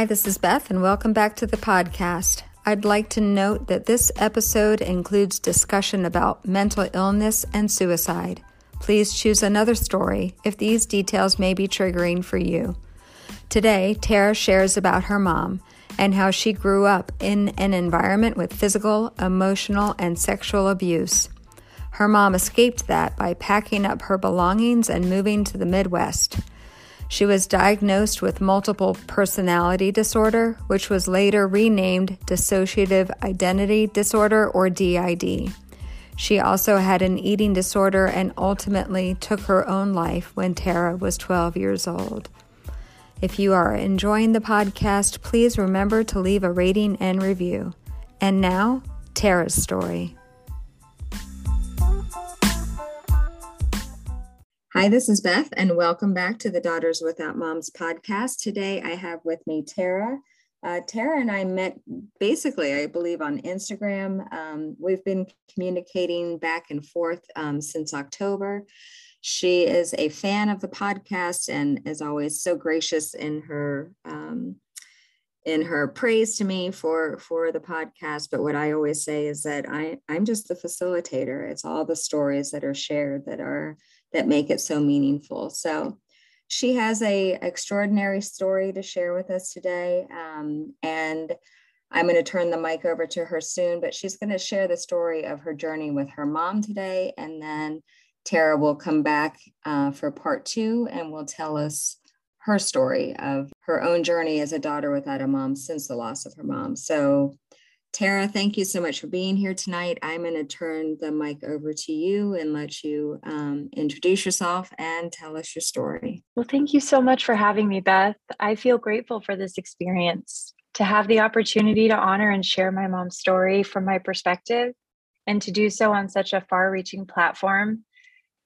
Hi, this is Beth, and welcome back to the podcast. I'd like to note that this episode includes discussion about mental illness and suicide. Please choose another story if these details may be triggering for you. Today, Tara shares about her mom and how she grew up in an environment with physical, emotional, and sexual abuse. Her mom escaped that by packing up her belongings and moving to the Midwest. She was diagnosed with multiple personality disorder, which was later renamed dissociative identity disorder or DID. She also had an eating disorder and ultimately took her own life when Tara was 12 years old. If you are enjoying the podcast, please remember to leave a rating and review. And now, Tara's story. Hi, this is Beth, and welcome back to the Daughters Without Moms podcast. Today I have with me Tara. Uh, Tara and I met basically, I believe, on Instagram. Um, we've been communicating back and forth um, since October. She is a fan of the podcast and, is always, so gracious in her um, in her praise to me for for the podcast but what i always say is that i i'm just the facilitator it's all the stories that are shared that are that make it so meaningful. So she has a extraordinary story to share with us today. Um, and I'm going to turn the mic over to her soon, but she's going to share the story of her journey with her mom today. And then Tara will come back uh, for part two and will tell us her story of her own journey as a daughter without a mom since the loss of her mom. So Tara, thank you so much for being here tonight. I'm going to turn the mic over to you and let you um, introduce yourself and tell us your story. Well, thank you so much for having me, Beth. I feel grateful for this experience to have the opportunity to honor and share my mom's story from my perspective and to do so on such a far reaching platform.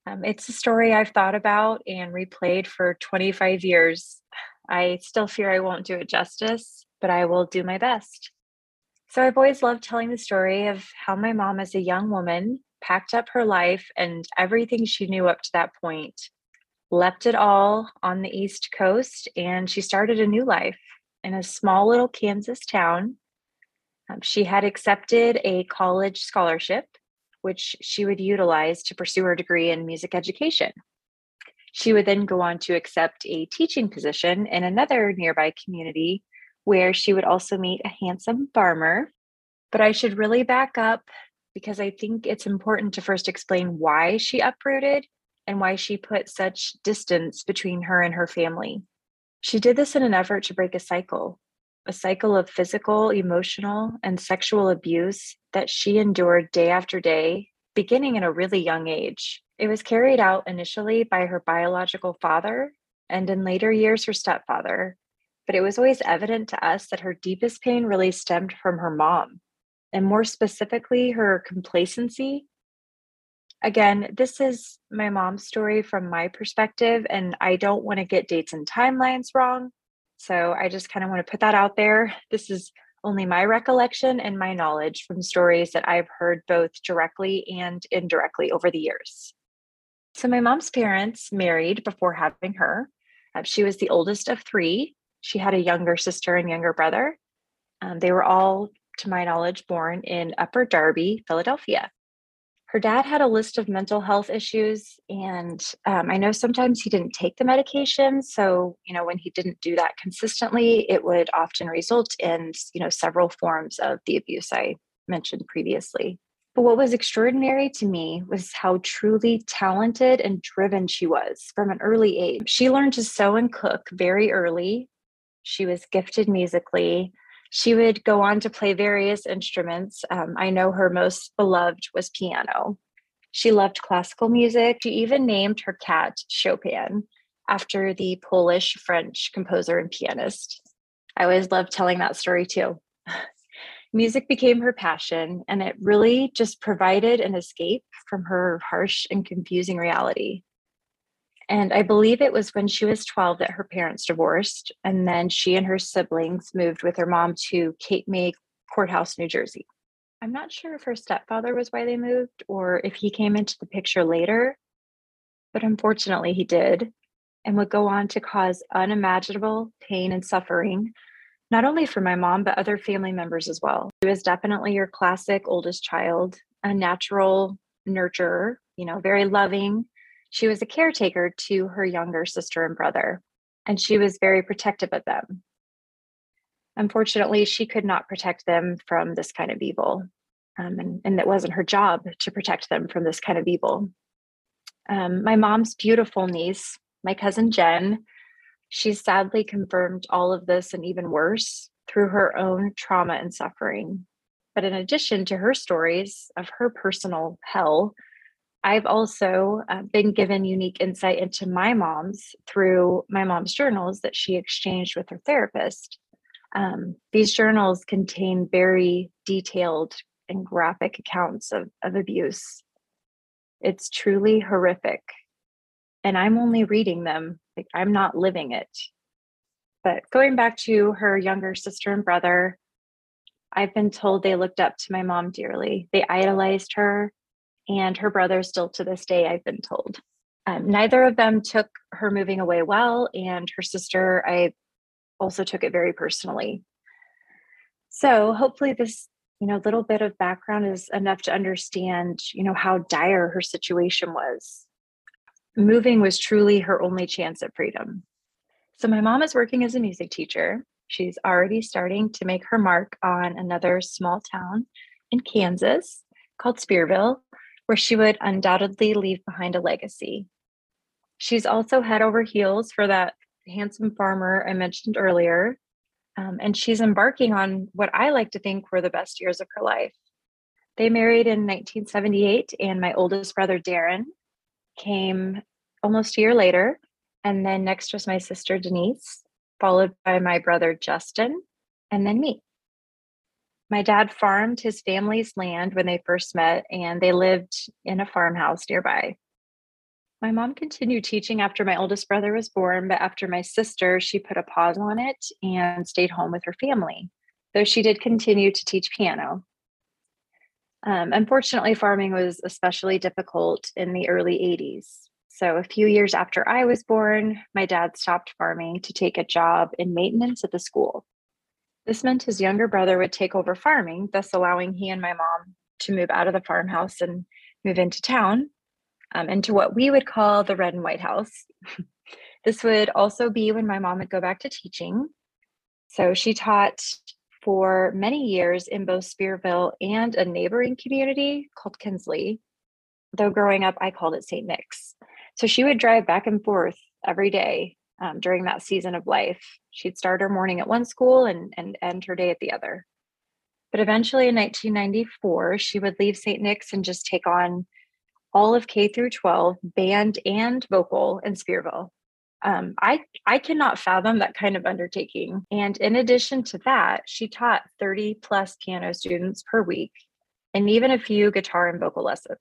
Um, it's a story I've thought about and replayed for 25 years. I still fear I won't do it justice, but I will do my best. So I've always loved telling the story of how my mom, as a young woman, packed up her life and everything she knew up to that point, left it all on the East Coast, and she started a new life in a small little Kansas town. Um, she had accepted a college scholarship, which she would utilize to pursue her degree in music education. She would then go on to accept a teaching position in another nearby community where she would also meet a handsome farmer. But I should really back up because I think it's important to first explain why she uprooted and why she put such distance between her and her family. She did this in an effort to break a cycle, a cycle of physical, emotional, and sexual abuse that she endured day after day, beginning at a really young age. It was carried out initially by her biological father and in later years her stepfather, but it was always evident to us that her deepest pain really stemmed from her mom, and more specifically, her complacency. Again, this is my mom's story from my perspective, and I don't want to get dates and timelines wrong. So I just kind of want to put that out there. This is only my recollection and my knowledge from stories that I've heard both directly and indirectly over the years. So, my mom's parents married before having her. Uh, she was the oldest of three, she had a younger sister and younger brother. Um, they were all, to my knowledge, born in Upper Darby, Philadelphia. Her dad had a list of mental health issues, and um, I know sometimes he didn't take the medication. So, you know, when he didn't do that consistently, it would often result in, you know, several forms of the abuse I mentioned previously. But what was extraordinary to me was how truly talented and driven she was from an early age. She learned to sew and cook very early, she was gifted musically. She would go on to play various instruments. Um, I know her most beloved was piano. She loved classical music. She even named her cat Chopin after the Polish French composer and pianist. I always loved telling that story too. Music became her passion, and it really just provided an escape from her harsh and confusing reality. And I believe it was when she was 12 that her parents divorced. And then she and her siblings moved with her mom to Cape May Courthouse, New Jersey. I'm not sure if her stepfather was why they moved or if he came into the picture later, but unfortunately he did and would go on to cause unimaginable pain and suffering not only for my mom, but other family members as well. She was definitely your classic oldest child, a natural nurturer, you know, very loving. She was a caretaker to her younger sister and brother, and she was very protective of them. Unfortunately, she could not protect them from this kind of evil. Um, and, and it wasn't her job to protect them from this kind of evil. Um, my mom's beautiful niece, my cousin Jen, she sadly confirmed all of this and even worse through her own trauma and suffering. But in addition to her stories of her personal hell, I've also uh, been given unique insight into my mom's through my mom's journals that she exchanged with her therapist. Um, these journals contain very detailed and graphic accounts of, of abuse. It's truly horrific. And I'm only reading them, like I'm not living it. But going back to her younger sister and brother, I've been told they looked up to my mom dearly. They idolized her, and her brother, still to this day, I've been told. Um, neither of them took her moving away well, and her sister, I also took it very personally. So hopefully, this you know little bit of background is enough to understand you know how dire her situation was moving was truly her only chance at freedom so my mom is working as a music teacher she's already starting to make her mark on another small town in kansas called spearville where she would undoubtedly leave behind a legacy she's also head over heels for that handsome farmer i mentioned earlier um, and she's embarking on what I like to think were the best years of her life. They married in 1978, and my oldest brother, Darren, came almost a year later. And then next was my sister, Denise, followed by my brother, Justin, and then me. My dad farmed his family's land when they first met, and they lived in a farmhouse nearby. My mom continued teaching after my oldest brother was born, but after my sister, she put a pause on it and stayed home with her family, though she did continue to teach piano. Um, unfortunately, farming was especially difficult in the early 80s. So, a few years after I was born, my dad stopped farming to take a job in maintenance at the school. This meant his younger brother would take over farming, thus allowing he and my mom to move out of the farmhouse and move into town um, and to what we would call the red and white house. this would also be when my mom would go back to teaching. So she taught for many years in both Spearville and a neighboring community called Kinsley. Though growing up, I called it St. Nick's. So she would drive back and forth every day um, during that season of life. She'd start her morning at one school and, and end her day at the other. But eventually in 1994, she would leave St. Nick's and just take on all of K through 12, band and vocal in Spearville. Um, I I cannot fathom that kind of undertaking. And in addition to that, she taught 30 plus piano students per week, and even a few guitar and vocal lessons.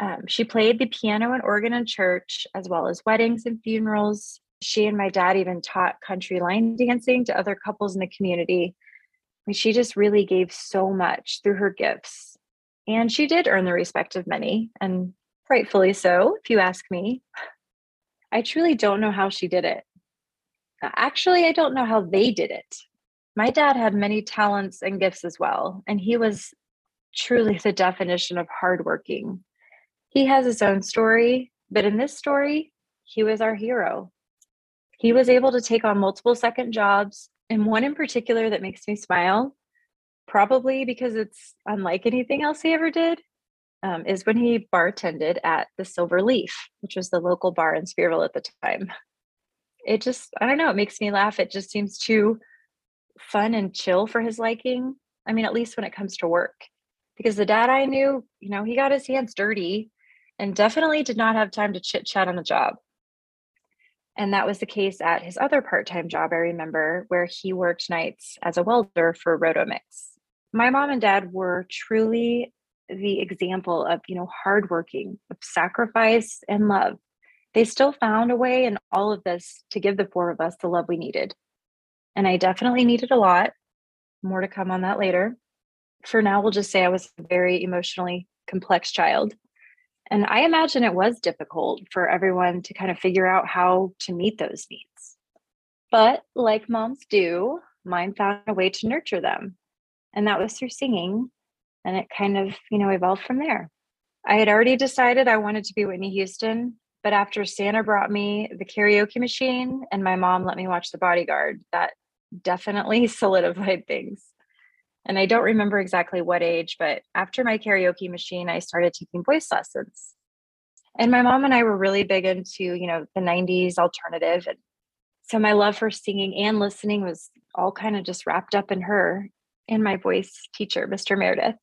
Um, she played the piano and organ in church, as well as weddings and funerals. She and my dad even taught country line dancing to other couples in the community. I mean, she just really gave so much through her gifts and she did earn the respect of many, and rightfully so, if you ask me. I truly don't know how she did it. Uh, actually, I don't know how they did it. My dad had many talents and gifts as well, and he was truly the definition of hardworking. He has his own story, but in this story, he was our hero. He was able to take on multiple second jobs, and one in particular that makes me smile probably because it's unlike anything else he ever did, um, is when he bartended at the Silver Leaf, which was the local bar in Spearville at the time. It just, I don't know, it makes me laugh. It just seems too fun and chill for his liking. I mean, at least when it comes to work. Because the dad I knew, you know, he got his hands dirty and definitely did not have time to chit chat on the job. And that was the case at his other part time job, I remember, where he worked nights as a welder for Rotomix my mom and dad were truly the example of you know hardworking of sacrifice and love. They still found a way in all of this to give the four of us the love we needed. And i definitely needed a lot. More to come on that later. For now we'll just say i was a very emotionally complex child and i imagine it was difficult for everyone to kind of figure out how to meet those needs but like moms do mine found a way to nurture them. And that was through singing. And it kind of, you know, evolved from there. I had already decided I wanted to be Whitney Houston, but after Santa brought me the karaoke machine and my mom let me watch The Bodyguard, that definitely solidified things. And I don't remember exactly what age, but after my karaoke machine, I started taking voice lessons. And my mom and I were really big into, you know, the 90s alternative. And so my love for singing and listening was all kind of just wrapped up in her and my voice teacher, Mr. Meredith.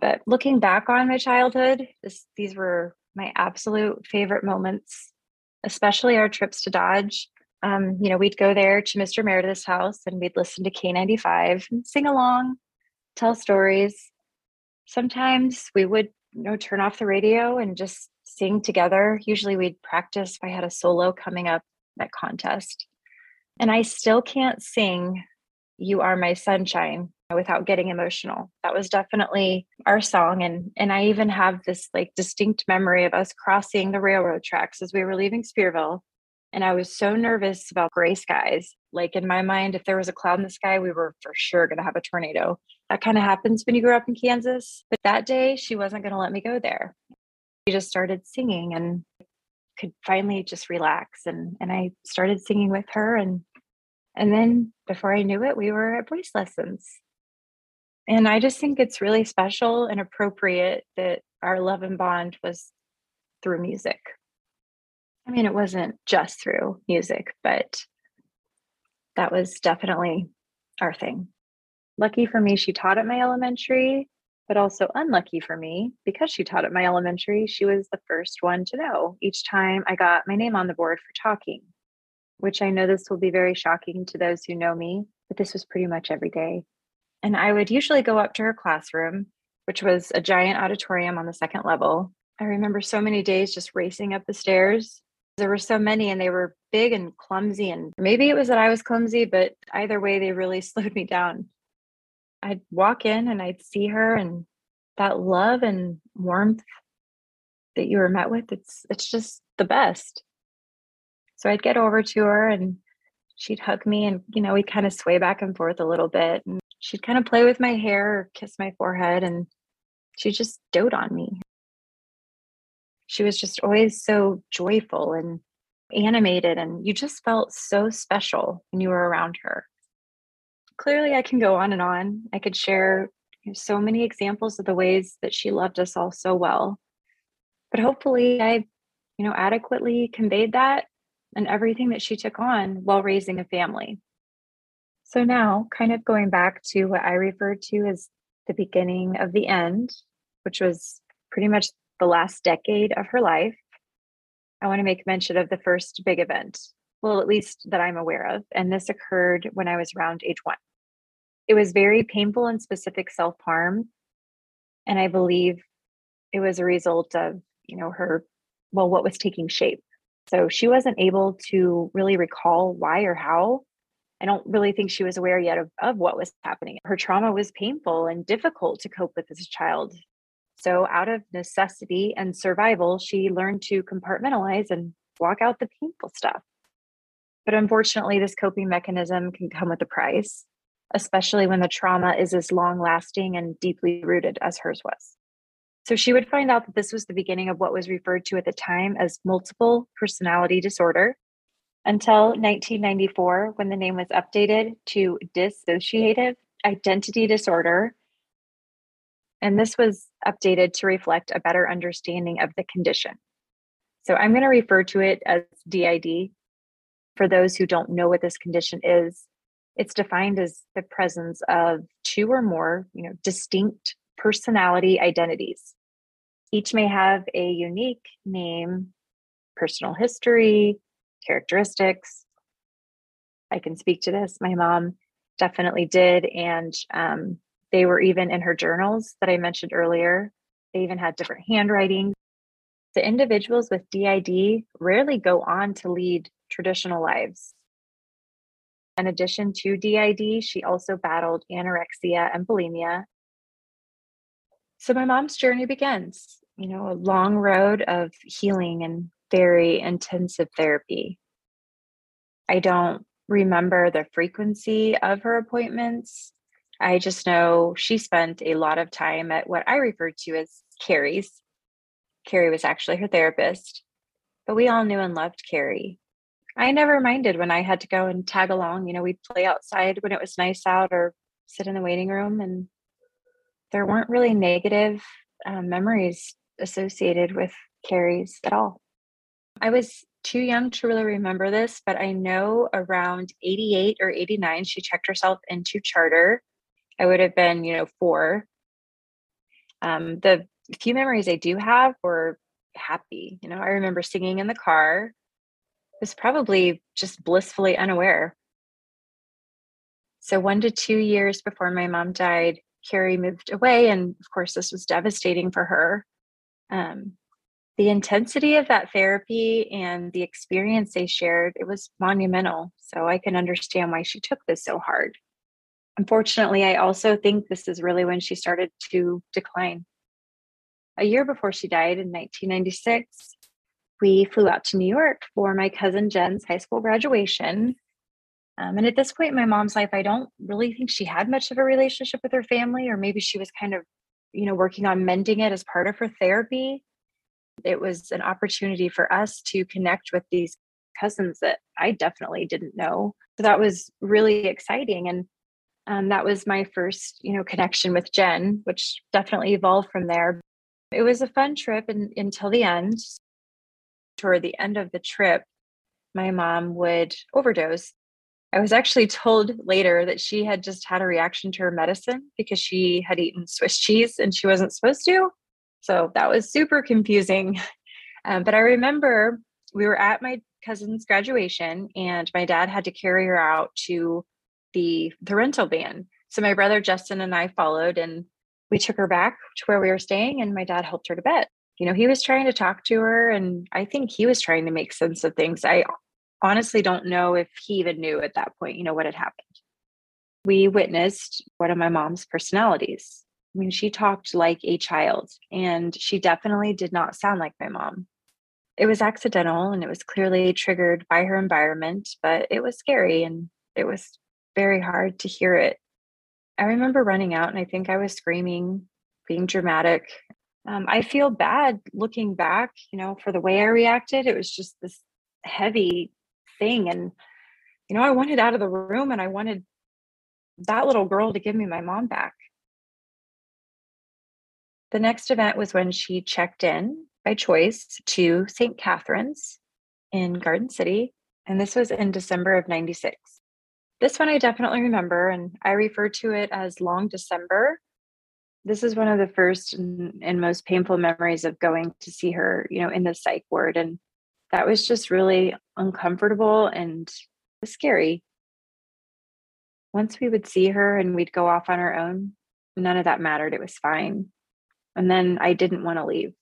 But looking back on my childhood, this, these were my absolute favorite moments, especially our trips to Dodge um, you know, we'd go there to Mr. Meredith's house and we'd listen to K95 and sing along, tell stories. Sometimes we would, you know, turn off the radio and just sing together. Usually we'd practice. If I had a solo coming up at contest. And I still can't sing You Are My Sunshine without getting emotional. That was definitely our song. And and I even have this like distinct memory of us crossing the railroad tracks as we were leaving Spearville and I was so nervous about gray skies. Like in my mind, if there was a cloud in the sky, we were for sure going to have a tornado. That kind of happens when you grow up in Kansas. But that day, she wasn't going to let me go there. She just started singing and could finally just relax. And, and I started singing with her. And, and then before I knew it, we were at voice lessons. And I just think it's really special and appropriate that our love and bond was through music. I mean, it wasn't just through music, but that was definitely our thing. Lucky for me, she taught at my elementary, but also unlucky for me because she taught at my elementary, she was the first one to know each time I got my name on the board for talking, which I know this will be very shocking to those who know me, but this was pretty much every day. And I would usually go up to her classroom, which was a giant auditorium on the second level. I remember so many days just racing up the stairs there were so many and they were big and clumsy. And maybe it was that I was clumsy, but either way, they really slowed me down. I'd walk in and I'd see her and that love and warmth that you were met with, it's it's just the best. So I'd get over to her and she'd hug me and you know, we'd kind of sway back and forth a little bit. And she'd kind of play with my hair or kiss my forehead and she just dote on me she was just always so joyful and animated and you just felt so special when you were around her. Clearly i can go on and on. I could share so many examples of the ways that she loved us all so well. But hopefully i you know adequately conveyed that and everything that she took on while raising a family. So now kind of going back to what i referred to as the beginning of the end which was pretty much the last decade of her life, I want to make mention of the first big event, well, at least that I'm aware of. And this occurred when I was around age one. It was very painful and specific self harm. And I believe it was a result of, you know, her, well, what was taking shape. So she wasn't able to really recall why or how. I don't really think she was aware yet of, of what was happening. Her trauma was painful and difficult to cope with as a child. So, out of necessity and survival, she learned to compartmentalize and block out the painful stuff. But unfortunately, this coping mechanism can come with a price, especially when the trauma is as long lasting and deeply rooted as hers was. So, she would find out that this was the beginning of what was referred to at the time as multiple personality disorder until 1994, when the name was updated to dissociative identity disorder and this was updated to reflect a better understanding of the condition. So I'm going to refer to it as DID. For those who don't know what this condition is, it's defined as the presence of two or more, you know, distinct personality identities. Each may have a unique name, personal history, characteristics. I can speak to this. My mom definitely did. And um, they were even in her journals that I mentioned earlier. They even had different handwriting. The individuals with DID rarely go on to lead traditional lives. In addition to DID, she also battled anorexia and bulimia. So my mom's journey begins, you know, a long road of healing and very intensive therapy. I don't remember the frequency of her appointments. I just know she spent a lot of time at what I refer to as Carrie's. Carrie was actually her therapist, but we all knew and loved Carrie. I never minded when I had to go and tag along. You know, we'd play outside when it was nice out or sit in the waiting room, and there weren't really negative um, memories associated with Carrie's at all. I was too young to really remember this, but I know around 88 or 89, she checked herself into charter. I would have been, you know, four. Um, the few memories I do have were happy. You know, I remember singing in the car. Was probably just blissfully unaware. So one to two years before my mom died, Carrie moved away, and of course, this was devastating for her. Um, the intensity of that therapy and the experience they shared it was monumental so i can understand why she took this so hard unfortunately i also think this is really when she started to decline a year before she died in 1996 we flew out to new york for my cousin jen's high school graduation um, and at this point in my mom's life i don't really think she had much of a relationship with her family or maybe she was kind of you know working on mending it as part of her therapy it was an opportunity for us to connect with these cousins that I definitely didn't know. So that was really exciting. And um, that was my first, you know, connection with Jen, which definitely evolved from there. It was a fun trip and, until the end. Toward the end of the trip, my mom would overdose. I was actually told later that she had just had a reaction to her medicine because she had eaten Swiss cheese and she wasn't supposed to. So that was super confusing. Um, but I remember we were at my cousin's graduation and my dad had to carry her out to the the rental van. So my brother Justin and I followed and we took her back to where we were staying and my dad helped her to bed. You know, he was trying to talk to her and I think he was trying to make sense of things. I honestly don't know if he even knew at that point, you know, what had happened. We witnessed one of my mom's personalities I mean, she talked like a child, and she definitely did not sound like my mom. It was accidental and it was clearly triggered by her environment, but it was scary and it was very hard to hear it. I remember running out and I think I was screaming, being dramatic. Um, I feel bad looking back, you know, for the way I reacted. It was just this heavy thing. And, you know, I wanted out of the room and I wanted that little girl to give me my mom back. The next event was when she checked in by choice to St. Catherine's in Garden City. And this was in December of 96. This one I definitely remember, and I refer to it as Long December. This is one of the first and, most painful memories of going to see her, you know, in the psych ward. And that was just really uncomfortable and scary. Once we would see her and we'd go off on our own, none of that mattered. It was fine. And then I didn't want to leave.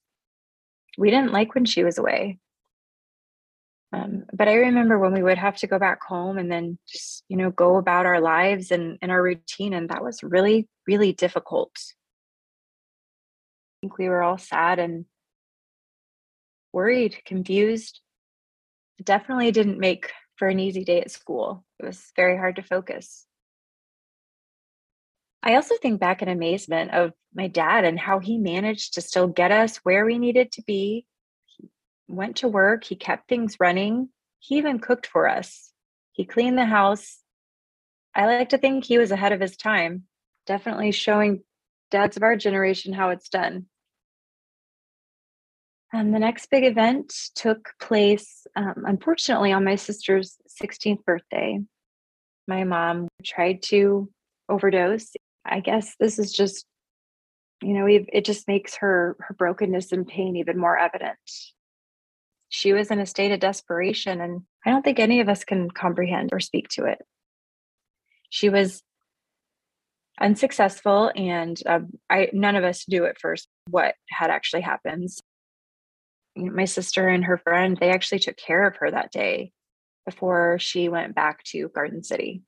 We didn't like when she was away. Um, but I remember when we would have to go back home and then just, you know, go about our lives and, and our routine. And that was really, really difficult. I think we were all sad and worried, confused. It definitely didn't make for an easy day at school. It was very hard to focus. I also think back in amazement of my dad and how he managed to still get us where we needed to be. Went to work, he kept things running, he even cooked for us, he cleaned the house. I like to think he was ahead of his time, definitely showing dads of our generation how it's done. And the next big event took place, um, unfortunately, on my sister's 16th birthday. My mom tried to overdose I guess this is just, you know, it just makes her her brokenness and pain even more evident. She was in a state of desperation, and I don't think any of us can comprehend or speak to it. She was unsuccessful, and um, I none of us knew at first what had actually happened. My sister and her friend they actually took care of her that day before she went back to Garden City.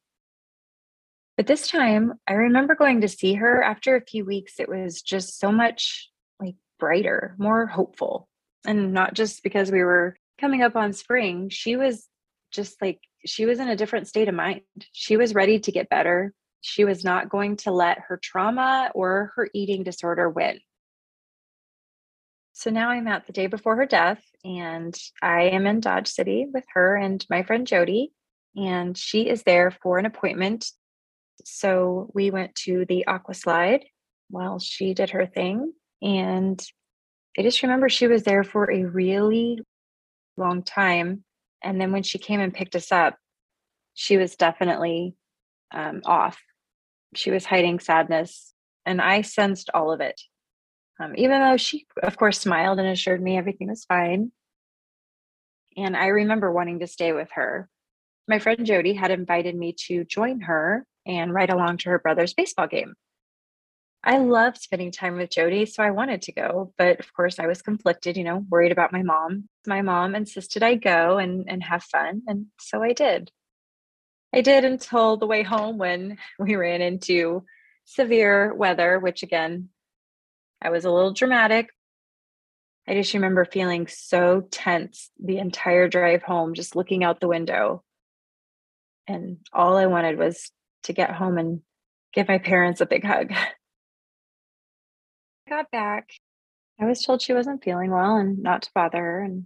But this time, I remember going to see her after a few weeks. It was just so much like brighter, more hopeful. And not just because we were coming up on spring, she was just like she was in a different state of mind. She was ready to get better. She was not going to let her trauma or her eating disorder win. So now I'm at the day before her death, and I am in Dodge City with her and my friend Jody, and she is there for an appointment. So we went to the aqua slide while she did her thing. And I just remember she was there for a really long time. And then when she came and picked us up, she was definitely um, off. She was hiding sadness, and I sensed all of it. Um, even though she, of course, smiled and assured me everything was fine. And I remember wanting to stay with her. My friend Jody had invited me to join her and ride along to her brother's baseball game. I loved spending time with Jody, so I wanted to go, but of course I was conflicted, you know, worried about my mom. My mom insisted I go and and have fun, and so I did. I did until the way home when we ran into severe weather, which again, I was a little dramatic. I just remember feeling so tense the entire drive home, just looking out the window. And all I wanted was to get home and give my parents a big hug. got back, I was told she wasn't feeling well and not to bother her. And,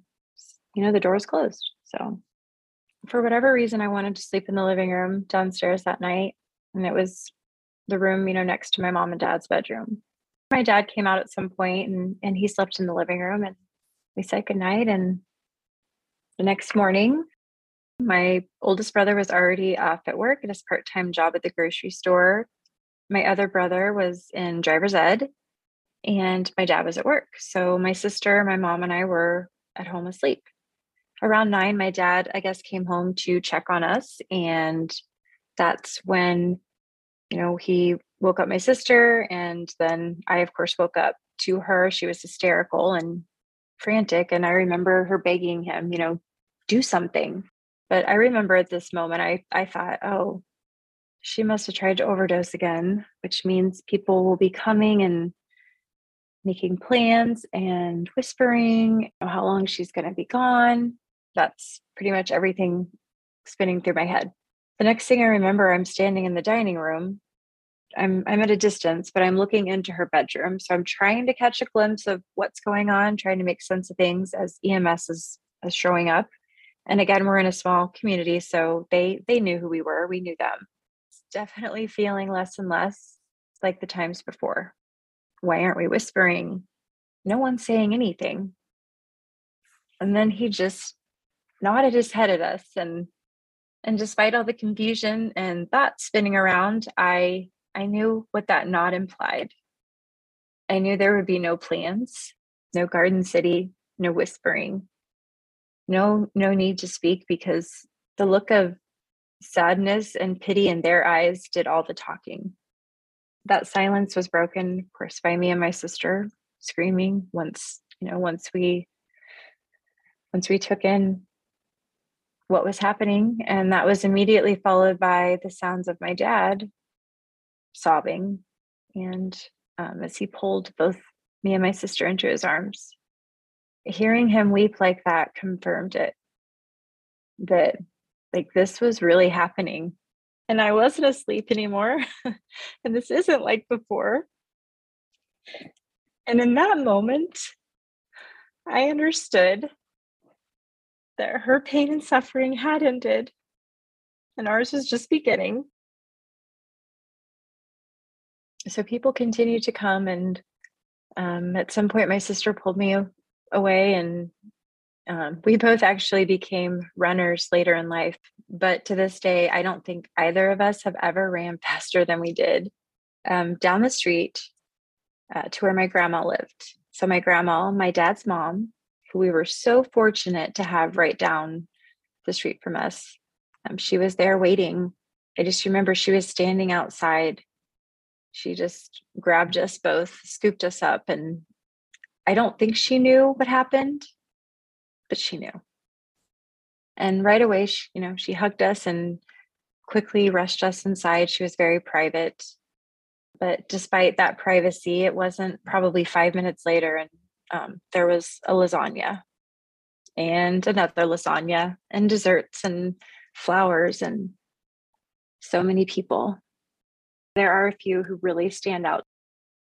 you know, the door was closed. So, for whatever reason, I wanted to sleep in the living room downstairs that night. And it was the room, you know, next to my mom and dad's bedroom. My dad came out at some point and, and he slept in the living room and we said goodnight. And the next morning, my oldest brother was already off at work at his part time job at the grocery store. My other brother was in driver's ed and my dad was at work. So my sister, my mom, and I were at home asleep. Around nine, my dad, I guess, came home to check on us. And that's when, you know, he woke up my sister. And then I, of course, woke up to her. She was hysterical and frantic. And I remember her begging him, you know, do something. But I remember at this moment, I, I thought, oh, she must have tried to overdose again, which means people will be coming and making plans and whispering how long she's going to be gone. That's pretty much everything spinning through my head. The next thing I remember, I'm standing in the dining room. I'm I'm at a distance, but I'm looking into her bedroom. So I'm trying to catch a glimpse of what's going on, trying to make sense of things as EMS is, is showing up. And again, we're in a small community, so they they knew who we were. We knew them. It's definitely feeling less and less like the times before. Why aren't we whispering? No one's saying anything. And then he just nodded his head at us and and despite all the confusion and thoughts spinning around, I I knew what that nod implied. I knew there would be no plans, no garden city, no whispering, no no need to speak because the look of sadness and pity in their eyes did all the talking that silence was broken, of course, by me and my sister screaming once, you know, once we once we took in what was happening. And that was immediately followed by the sounds of my dad sobbing. And um, as he pulled both me and my sister into his arms, hearing him weep like that confirmed it that like this was really happening and I wasn't asleep anymore. and this isn't like before. And in that moment, I understood that her pain and suffering had ended and ours was just beginning. So people continued to come, and um, at some point, my sister pulled me away and um, we both actually became runners later in life, but to this day, I don't think either of us have ever ran faster than we did um, down the street uh, to where my grandma lived. So, my grandma, my dad's mom, who we were so fortunate to have right down the street from us, um, she was there waiting. I just remember she was standing outside. She just grabbed us both, scooped us up, and I don't think she knew what happened but she knew. And right away, she, you know, she hugged us and quickly rushed us inside. She was very private. But despite that privacy, it wasn't probably five minutes later, and um, there was a lasagna and another lasagna and desserts and flowers and so many people. There are a few who really stand out.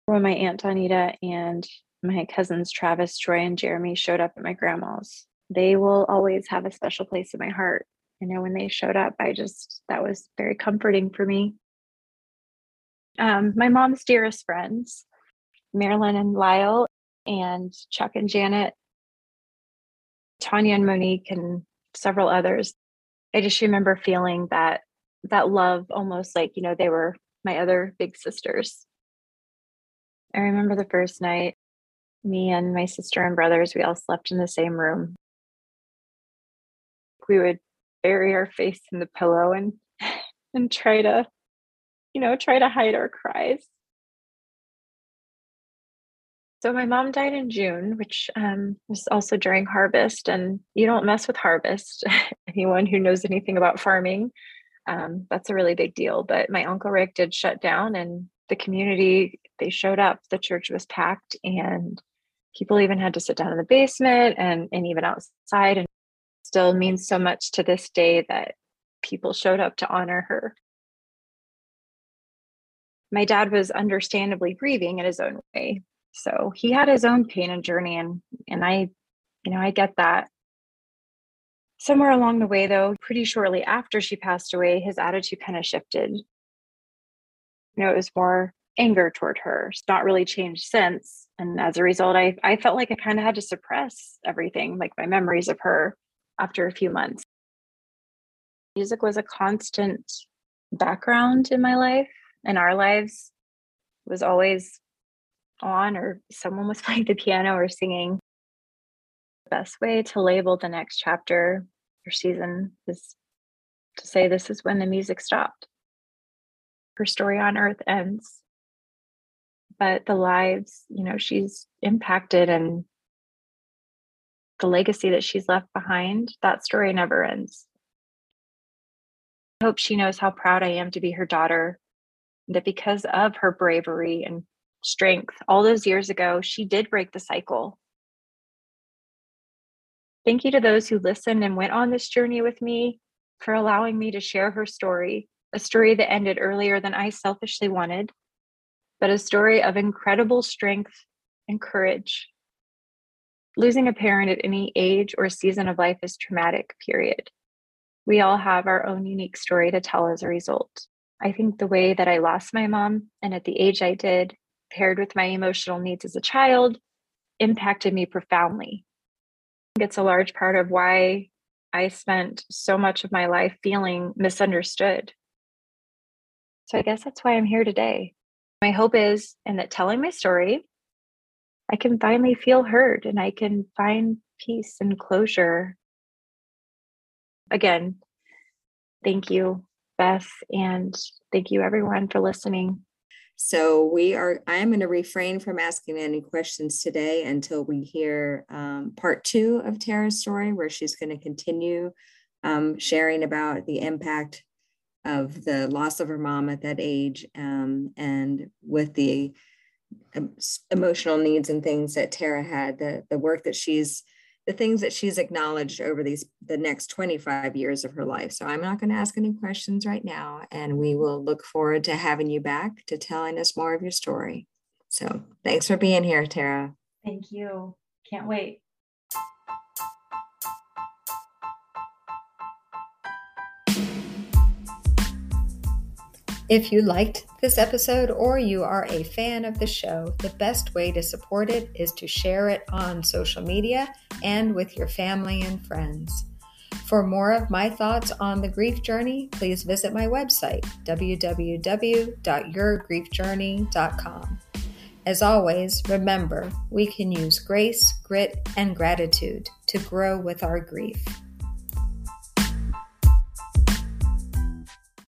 When my Aunt Anita and my cousins Travis, Troy, and Jeremy showed up at my grandma's, they will always have a special place in my heart. You know, when they showed up, I just, that was very comforting for me. Um, my mom's dearest friends, Marilyn and Lyle, and Chuck and Janet, Tanya and Monique, and several others. I just remember feeling that that love almost like, you know, they were my other big sisters. I remember the first night, me and my sister and brothers, we all slept in the same room. We would bury our face in the pillow and and try to, you know, try to hide our cries. So my mom died in June, which um, was also during harvest, and you don't mess with harvest. Anyone who knows anything about farming, um, that's a really big deal. But my uncle Rick did shut down, and the community they showed up. The church was packed, and people even had to sit down in the basement and and even outside. And still means so much to this day that people showed up to honor her. My dad was understandably grieving in his own way so he had his own pain and journey and and I you know I get that. Somewhere along the way though, pretty shortly after she passed away, his attitude kind of shifted. You know, it was more anger toward her. It's not really changed since. And as a result, I I felt like I kind of had to suppress everything, like my memories of her after a few months. Music was a constant background in my life and our lives. It was always on or someone was playing the piano or singing. The best way to label the next chapter or season is to say this is when the music stopped. Her story on earth ends. But the lives, you know, she's impacted and the legacy that she's left behind, that story never ends. I hope she knows how proud I am to be her daughter, that because of her bravery and strength all those years ago, she did break the cycle. Thank you to those who listened and went on this journey with me for allowing me to share her story, a story that ended earlier than I selfishly wanted, but a story of incredible strength and courage. Losing a parent at any age or season of life is traumatic, period. We all have our own unique story to tell as a result. I think the way that I lost my mom and at the age I did paired with my emotional needs as a child impacted me profoundly. It's a large part of why I spent so much of my life feeling misunderstood. So I guess that's why I'm here today. My hope is in that telling my story, I can finally feel heard and I can find peace and closure. Again, thank you, Beth, and thank you everyone for listening. So we are, I am going to refrain from asking any questions today until we hear um, part two of Tara's story, where she's going to continue um, sharing about the impact of the loss of her mom at that age um, and with the emotional needs and things that Tara had, the, the work that she's the things that she's acknowledged over these the next 25 years of her life. So I'm not going to ask any questions right now, and we will look forward to having you back to telling us more of your story. So thanks for being here, Tara. Thank you. Can't wait. If you liked this episode or you are a fan of the show, the best way to support it is to share it on social media and with your family and friends. For more of my thoughts on the grief journey, please visit my website, www.yourgriefjourney.com. As always, remember we can use grace, grit, and gratitude to grow with our grief.